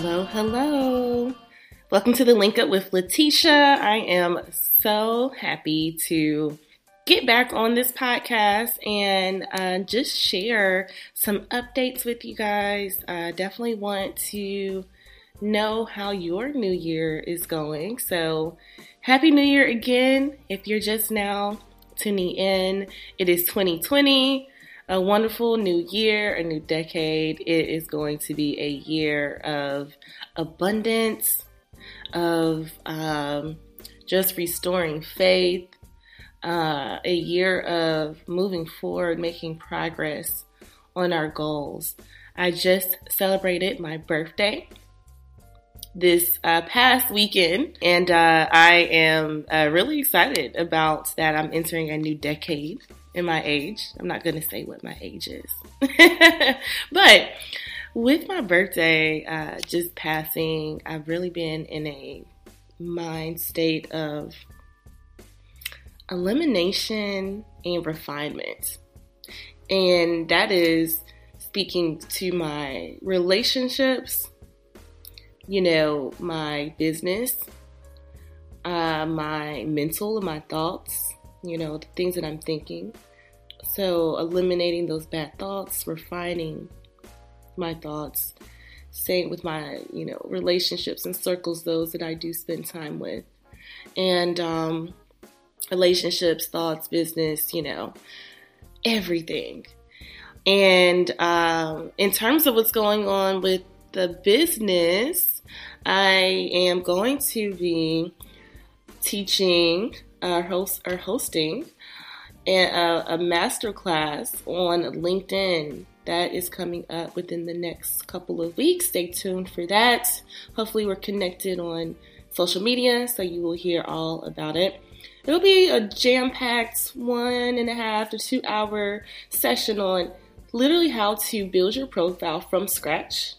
Hello, hello. Welcome to the Link Up with Letitia. I am so happy to get back on this podcast and uh, just share some updates with you guys. I definitely want to know how your new year is going. So, Happy New Year again. If you're just now tuning in, it is 2020 a wonderful new year, a new decade. It is going to be a year of abundance, of um, just restoring faith, uh, a year of moving forward, making progress on our goals. I just celebrated my birthday this uh, past weekend, and uh, I am uh, really excited about that. I'm entering a new decade in my age. I'm not going to say what my age is. but with my birthday uh, just passing, I've really been in a mind state of elimination and refinement. And that is speaking to my relationships, you know, my business, uh, my mental and my thoughts, you know, the things that I'm thinking. So, eliminating those bad thoughts, refining my thoughts, staying with my, you know, relationships and circles, those that I do spend time with. And um, relationships, thoughts, business, you know, everything. And um, in terms of what's going on with the business, I am going to be teaching uh, host or hosting a, a master class on LinkedIn that is coming up within the next couple of weeks. Stay tuned for that. Hopefully, we're connected on social media, so you will hear all about it. It'll be a jam packed one and a half to two hour session on literally how to build your profile from scratch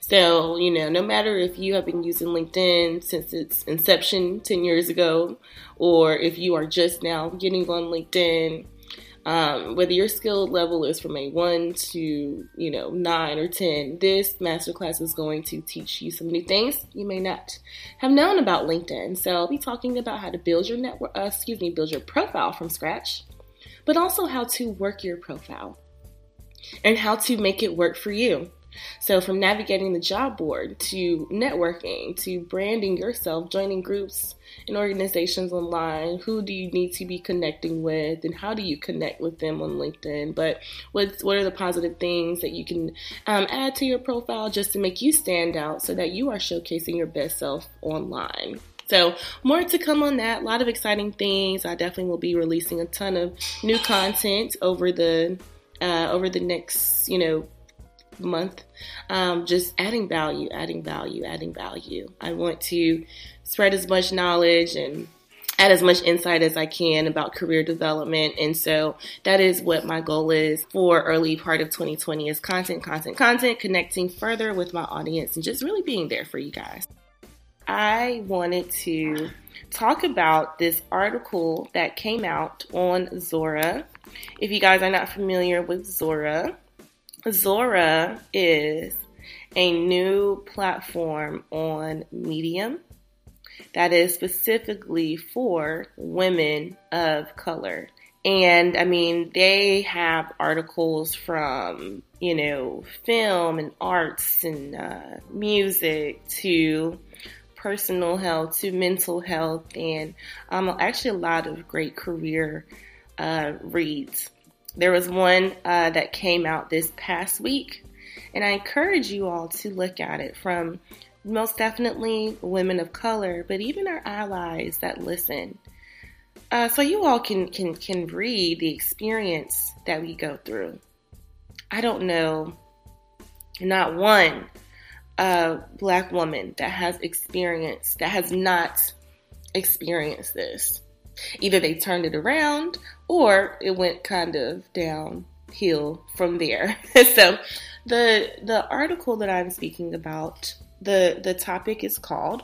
so, you know, no matter if you have been using LinkedIn since its inception 10 years ago, or if you are just now getting on LinkedIn, um, whether your skill level is from a 1 to, you know, 9 or 10, this masterclass is going to teach you some new things you may not have known about LinkedIn. So I'll be talking about how to build your network, uh, excuse me, build your profile from scratch, but also how to work your profile and how to make it work for you. So, from navigating the job board to networking to branding yourself, joining groups and organizations online, who do you need to be connecting with and how do you connect with them on LinkedIn? But what's, what are the positive things that you can um, add to your profile just to make you stand out so that you are showcasing your best self online? So, more to come on that. A lot of exciting things. I definitely will be releasing a ton of new content over the uh, over the next, you know, month. Um, just adding value, adding value, adding value. I want to spread as much knowledge and add as much insight as I can about career development. And so that is what my goal is for early part of 2020 is content, content, content, connecting further with my audience and just really being there for you guys. I wanted to talk about this article that came out on Zora. If you guys are not familiar with Zora, Zora is a new platform on Medium that is specifically for women of color. And I mean, they have articles from, you know, film and arts and uh, music to personal health to mental health and um, actually a lot of great career uh, reads. There was one uh, that came out this past week, and I encourage you all to look at it from most definitely women of color, but even our allies that listen. Uh, so you all can, can can read the experience that we go through. I don't know, not one uh, black woman that has experienced that has not experienced this. Either they turned it around or it went kind of downhill from there. so the the article that I'm speaking about, the the topic is called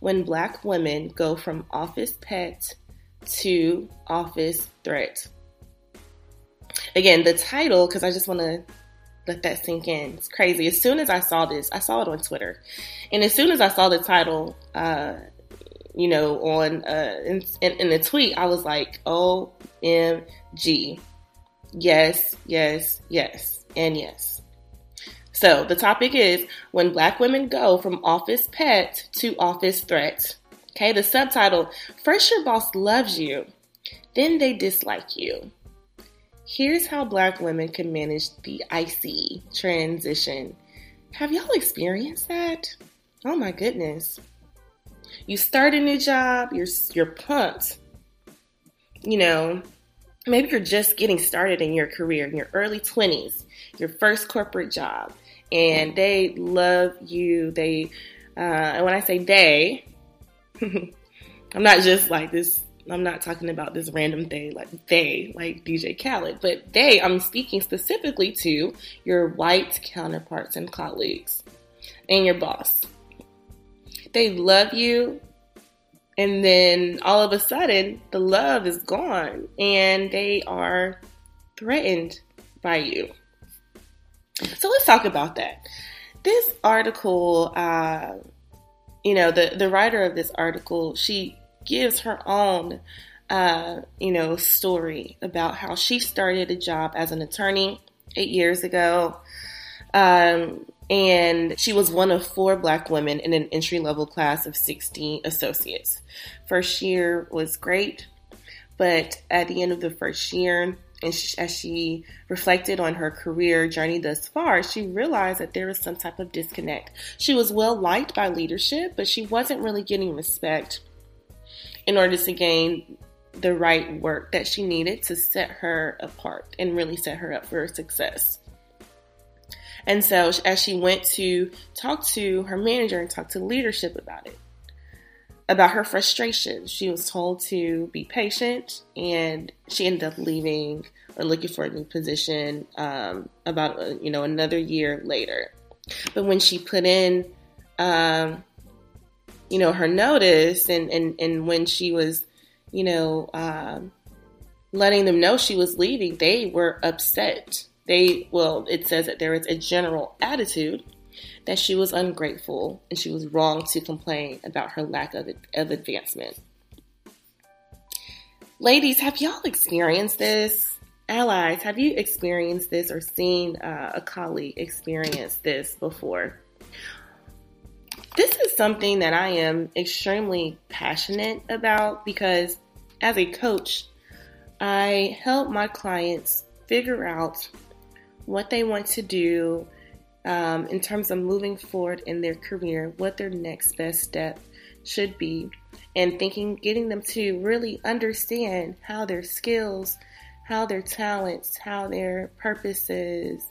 When Black Women Go from Office Pet to Office Threat. Again, the title, because I just want to let that sink in. It's crazy. As soon as I saw this, I saw it on Twitter, and as soon as I saw the title, uh, you know, on uh, in, in, the tweet, I was like, "OMG, yes, yes, yes, and yes." So the topic is when Black women go from office pet to office threat. Okay, the subtitle: First, your boss loves you, then they dislike you. Here's how black women can manage the icy transition. Have y'all experienced that? Oh my goodness. You start a new job, you're you're pumped. You know, maybe you're just getting started in your career in your early 20s, your first corporate job, and they love you. They uh, and when I say they, I'm not just like this I'm not talking about this random they, like they, like DJ Khaled, but they, I'm speaking specifically to your white counterparts and colleagues and your boss. They love you, and then all of a sudden, the love is gone, and they are threatened by you. So let's talk about that. This article, uh, you know, the, the writer of this article, she gives her own, uh, you know, story about how she started a job as an attorney eight years ago. Um, and she was one of four black women in an entry level class of 16 associates. First year was great, but at the end of the first year, and as she reflected on her career journey thus far, she realized that there was some type of disconnect. She was well liked by leadership, but she wasn't really getting respect in order to gain the right work that she needed to set her apart and really set her up for success. And so, as she went to talk to her manager and talk to leadership about it, about her frustration, she was told to be patient, and she ended up leaving or looking for a new position um, about uh, you know another year later. But when she put in um, you know, her notice and, and, and when she was, you know, um, letting them know she was leaving, they were upset. They, well, it says that there is a general attitude that she was ungrateful and she was wrong to complain about her lack of, of advancement. Ladies, have y'all experienced this? Allies, have you experienced this or seen uh, a colleague experience this before? This is something that I am extremely passionate about because as a coach, I help my clients figure out what they want to do um, in terms of moving forward in their career, what their next best step should be, and thinking, getting them to really understand how their skills, how their talents, how their purposes,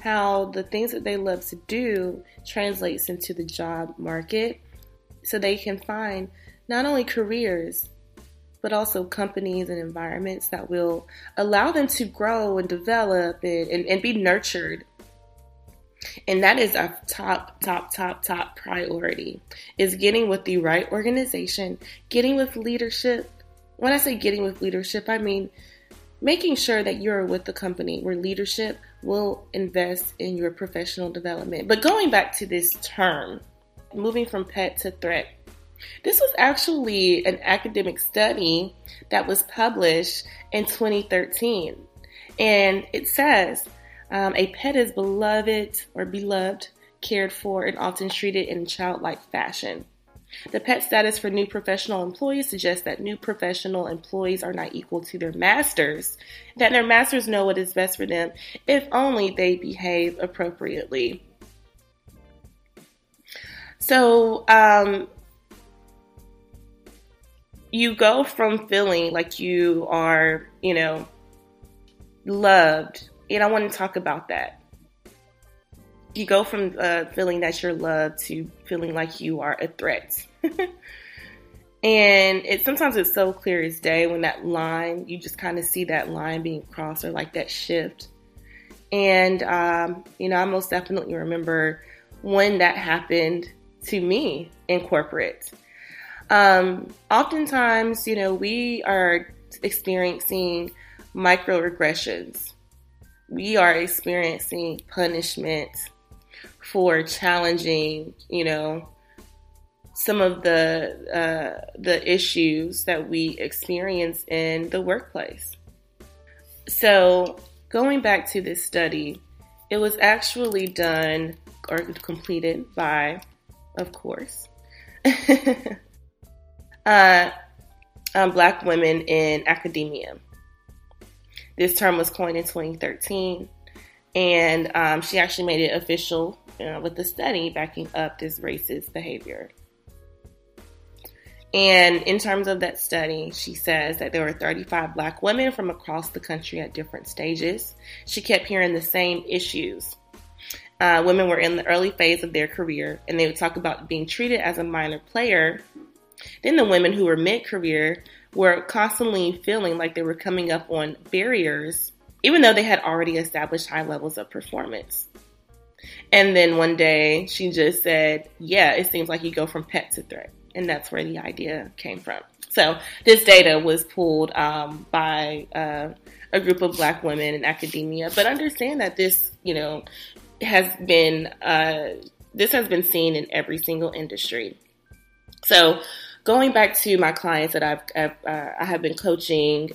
how the things that they love to do translates into the job market so they can find not only careers but also companies and environments that will allow them to grow and develop and, and, and be nurtured and that is a top top top top priority is getting with the right organization getting with leadership when i say getting with leadership i mean making sure that you're with the company where leadership will invest in your professional development. But going back to this term, moving from pet to threat, this was actually an academic study that was published in 2013. And it says um, a pet is beloved or beloved, cared for, and often treated in a childlike fashion. The pet status for new professional employees suggests that new professional employees are not equal to their masters, that their masters know what is best for them if only they behave appropriately. So, um, you go from feeling like you are, you know, loved, and I want to talk about that you go from uh, feeling that you're loved to feeling like you are a threat. and it sometimes it's so clear as day when that line you just kind of see that line being crossed or like that shift. And um, you know, I most definitely remember when that happened to me in corporate. Um, oftentimes, you know, we are experiencing microaggressions we are experiencing punishment for challenging, you know, some of the uh, the issues that we experience in the workplace. So, going back to this study, it was actually done or completed by, of course, uh, um, black women in academia. This term was coined in 2013, and um, she actually made it official uh, with the study backing up this racist behavior. And in terms of that study, she says that there were 35 black women from across the country at different stages. She kept hearing the same issues. Uh, women were in the early phase of their career and they would talk about being treated as a minor player. Then the women who were mid career were constantly feeling like they were coming up on barriers, even though they had already established high levels of performance. And then one day she just said, Yeah, it seems like you go from pet to threat and that's where the idea came from. So this data was pulled um, by uh, a group of Black women in academia, but understand that this, you know, has been uh, this has been seen in every single industry. So going back to my clients that I've, I've uh, I have been coaching.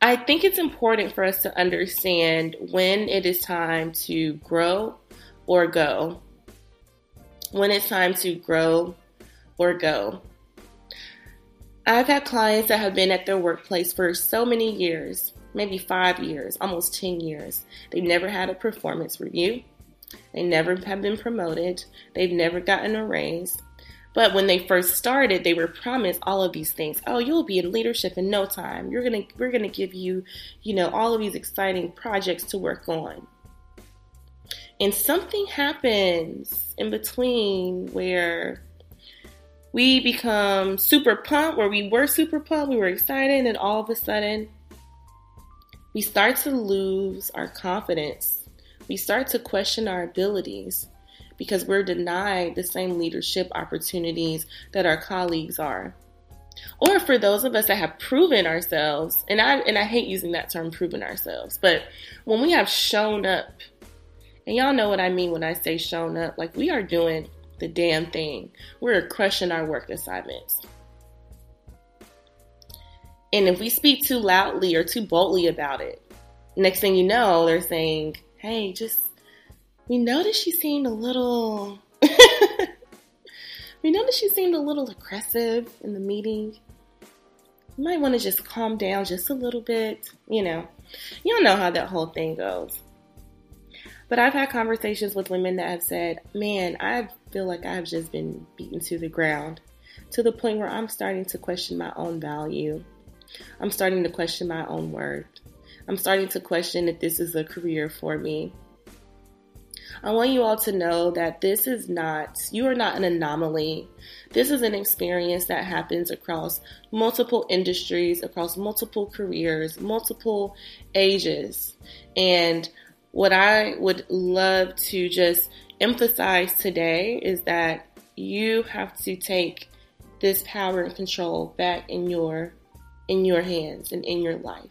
I think it's important for us to understand when it is time to grow or go. When it's time to grow or go. I've had clients that have been at their workplace for so many years, maybe five years, almost 10 years. They've never had a performance review. They never have been promoted. They've never gotten a raise. But when they first started, they were promised all of these things. Oh, you'll be in leadership in no time. You're gonna we're gonna give you, you know, all of these exciting projects to work on. And something happens in between where we become super pumped, where we were super pumped, we were excited, and then all of a sudden, we start to lose our confidence. We start to question our abilities because we're denied the same leadership opportunities that our colleagues are. Or for those of us that have proven ourselves, and I and I hate using that term proven ourselves, but when we have shown up, and y'all know what I mean when I say shown up, like we are doing the damn thing. We're crushing our work assignments. And if we speak too loudly or too boldly about it, next thing you know, they're saying, hey, just, we noticed she seemed a little, we noticed you seemed a little aggressive in the meeting. You might want to just calm down just a little bit. You know, you don't know how that whole thing goes. But I've had conversations with women that have said, man, I feel like I've just been beaten to the ground to the point where I'm starting to question my own value. I'm starting to question my own worth. I'm starting to question if this is a career for me. I want you all to know that this is not, you are not an anomaly. This is an experience that happens across multiple industries, across multiple careers, multiple ages. And what I would love to just emphasize today is that you have to take this power and control back in your in your hands and in your life.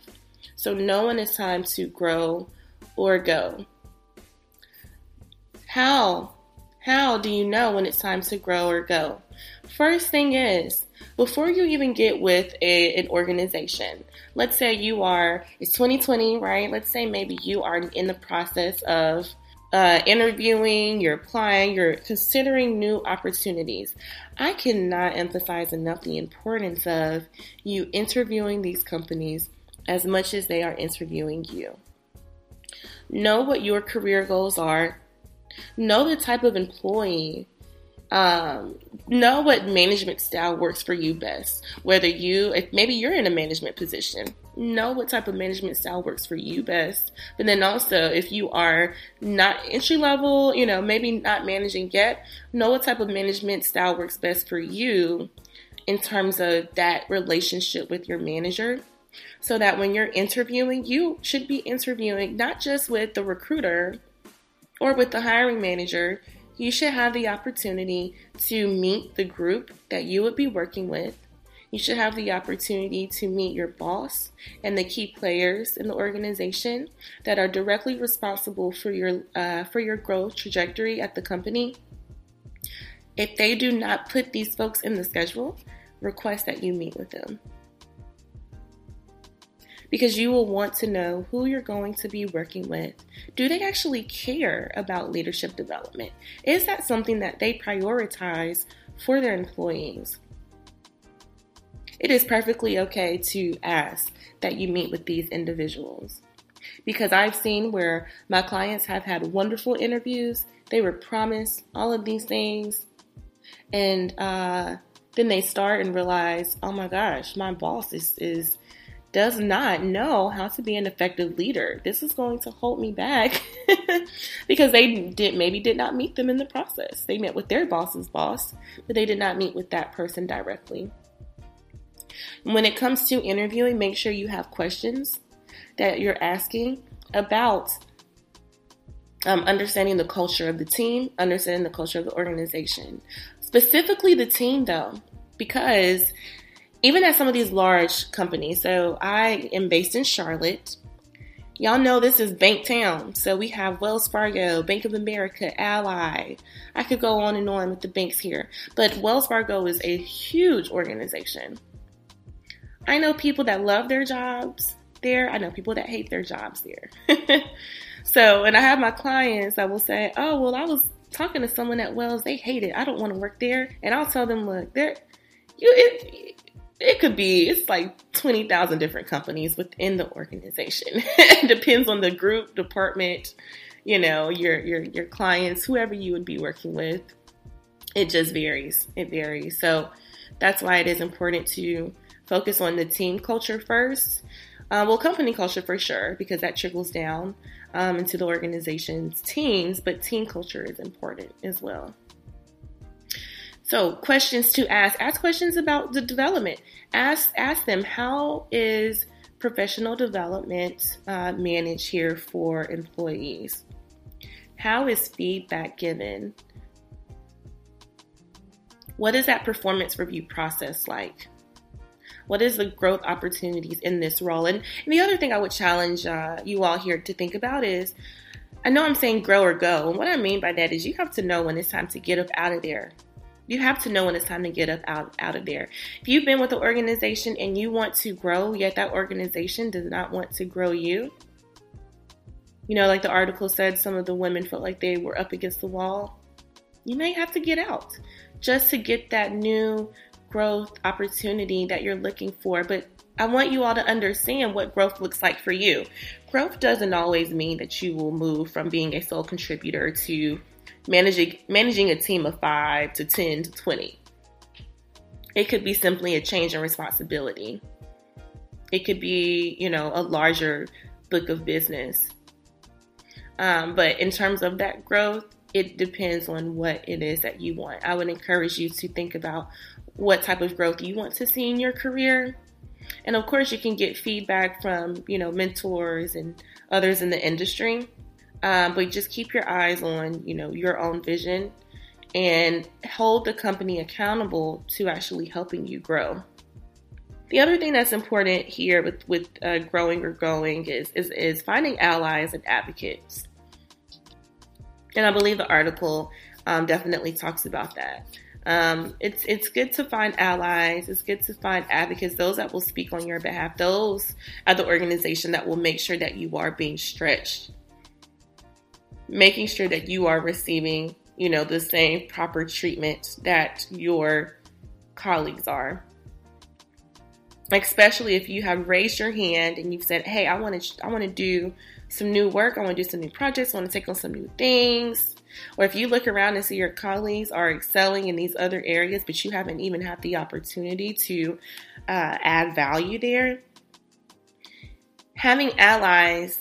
So know when it's time to grow or go. How how do you know when it's time to grow or go? First thing is, before you even get with a, an organization, let's say you are, it's 2020, right? Let's say maybe you are in the process of uh, interviewing, you're applying, you're considering new opportunities. I cannot emphasize enough the importance of you interviewing these companies as much as they are interviewing you. Know what your career goals are. Know the type of employee um, know what management style works for you best. Whether you, maybe you're in a management position, know what type of management style works for you best. But then also, if you are not entry level, you know, maybe not managing yet, know what type of management style works best for you in terms of that relationship with your manager. So that when you're interviewing, you should be interviewing not just with the recruiter or with the hiring manager you should have the opportunity to meet the group that you would be working with, You should have the opportunity to meet your boss and the key players in the organization that are directly responsible for your uh, for your growth trajectory at the company. If they do not put these folks in the schedule, request that you meet with them. Because you will want to know who you're going to be working with. Do they actually care about leadership development? Is that something that they prioritize for their employees? It is perfectly okay to ask that you meet with these individuals. Because I've seen where my clients have had wonderful interviews, they were promised all of these things, and uh, then they start and realize, oh my gosh, my boss is, is does not know how to be an effective leader. This is going to hold me back because they did maybe did not meet them in the process. They met with their boss's boss, but they did not meet with that person directly. When it comes to interviewing, make sure you have questions that you're asking about um, understanding the culture of the team, understanding the culture of the organization. Specifically, the team, though, because even at some of these large companies, so I am based in Charlotte. Y'all know this is Bank Town. So we have Wells Fargo, Bank of America, Ally. I could go on and on with the banks here. But Wells Fargo is a huge organization. I know people that love their jobs there. I know people that hate their jobs there. so, and I have my clients that will say, "Oh, well, I was talking to someone at Wells. They hate it. I don't want to work there." And I'll tell them, "Look, there, you it, it could be it's like 20,000 different companies within the organization. it depends on the group, department, you know, your your your clients, whoever you would be working with. It just varies. It varies. So that's why it is important to focus on the team culture first. Uh, well, company culture for sure, because that trickles down um, into the organization's teams, but team culture is important as well. So, questions to ask. Ask questions about the development. Ask ask them how is professional development uh, managed here for employees. How is feedback given? What is that performance review process like? What is the growth opportunities in this role? And, and the other thing I would challenge uh, you all here to think about is I know I'm saying grow or go. And what I mean by that is you have to know when it's time to get up out of there you have to know when it's time to get up out, out of there. If you've been with an organization and you want to grow, yet that organization does not want to grow you, you know, like the article said, some of the women felt like they were up against the wall. You may have to get out just to get that new growth opportunity that you're looking for. But I want you all to understand what growth looks like for you. Growth doesn't always mean that you will move from being a sole contributor to managing managing a team of 5 to 10 to 20. It could be simply a change in responsibility. It could be, you know, a larger book of business. Um, but in terms of that growth, it depends on what it is that you want. I would encourage you to think about what type of growth you want to see in your career. And of course, you can get feedback from, you know, mentors and others in the industry. Um, but just keep your eyes on, you know, your own vision and hold the company accountable to actually helping you grow. The other thing that's important here with, with uh, growing or going is, is, is finding allies and advocates. And I believe the article um, definitely talks about that. Um, it's it's good to find allies. It's good to find advocates, those that will speak on your behalf, those at the organization that will make sure that you are being stretched making sure that you are receiving, you know, the same proper treatment that your colleagues are. Especially if you have raised your hand and you've said, "Hey, I want to I want to do some new work. I want to do some new projects. I want to take on some new things." Or if you look around and see your colleagues are excelling in these other areas, but you haven't even had the opportunity to uh, add value there, having allies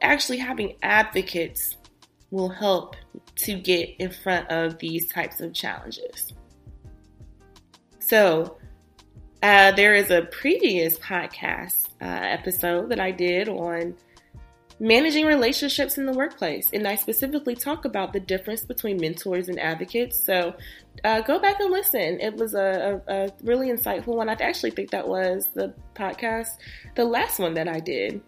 actually having advocates will help to get in front of these types of challenges. So, uh, there is a previous podcast uh, episode that I did on managing relationships in the workplace. And I specifically talk about the difference between mentors and advocates. So uh, go back and listen. It was a, a, a, really insightful one. I actually think that was the podcast, the last one that I did.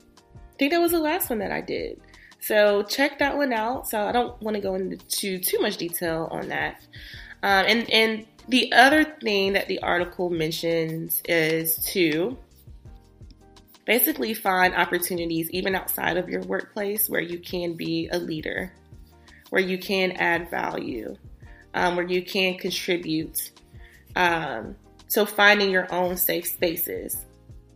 Think that was the last one that I did. So check that one out. So I don't want to go into too much detail on that. Um, and and the other thing that the article mentions is to basically find opportunities even outside of your workplace where you can be a leader, where you can add value, um, where you can contribute. Um, so finding your own safe spaces.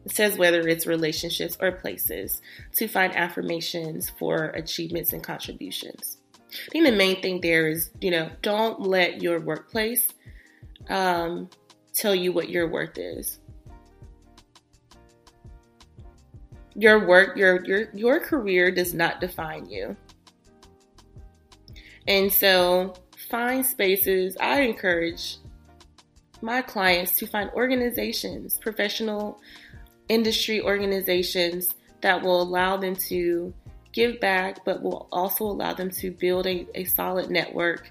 Says whether it's relationships or places to find affirmations for achievements and contributions. I think the main thing there is, you know, don't let your workplace um, tell you what your worth is. Your work, your your your career does not define you. And so find spaces. I encourage my clients to find organizations, professional industry organizations that will allow them to give back, but will also allow them to build a, a solid network.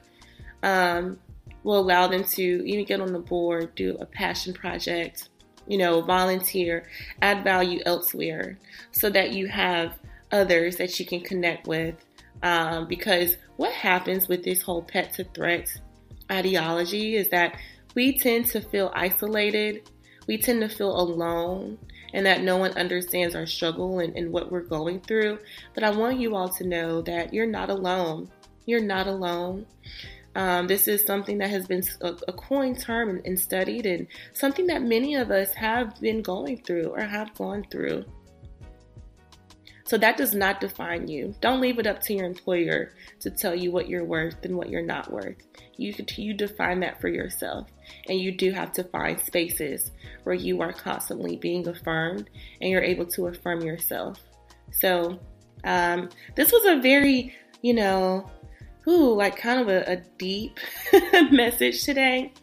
Um, will allow them to even get on the board, do a passion project, you know, volunteer, add value elsewhere so that you have others that you can connect with. Um, because what happens with this whole pet to threat ideology is that we tend to feel isolated, we tend to feel alone, and that no one understands our struggle and, and what we're going through. But I want you all to know that you're not alone. You're not alone. Um, this is something that has been a, a coined term and, and studied, and something that many of us have been going through or have gone through. So that does not define you. Don't leave it up to your employer to tell you what you're worth and what you're not worth. You you define that for yourself, and you do have to find spaces where you are constantly being affirmed and you're able to affirm yourself. So um, this was a very you know ooh, like kind of a, a deep message today.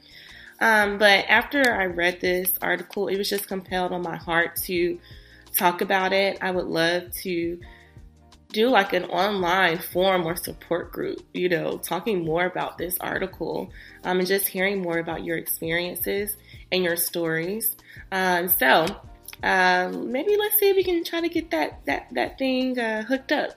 Um, but after I read this article, it was just compelled on my heart to talk about it. I would love to do like an online forum or support group, you know, talking more about this article um, and just hearing more about your experiences and your stories. Um, so um, maybe let's see if we can try to get that that that thing uh, hooked up.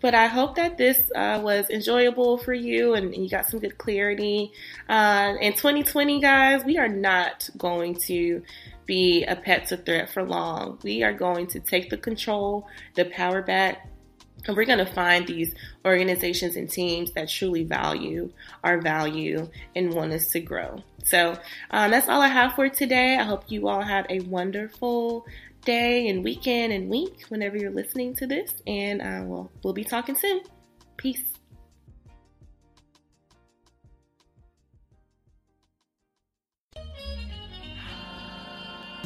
But I hope that this uh, was enjoyable for you and, and, you got some good clarity. Uh, in 2020, guys, we are not going to be a pet to threat for long. We are going to take the control, the power back, and we're going to find these organizations and teams that truly value our value and want us to grow. So um, that's all I have for today. I hope you all have a wonderful day and weekend and week whenever you're listening to this. And uh, we'll, we'll be talking soon. Peace.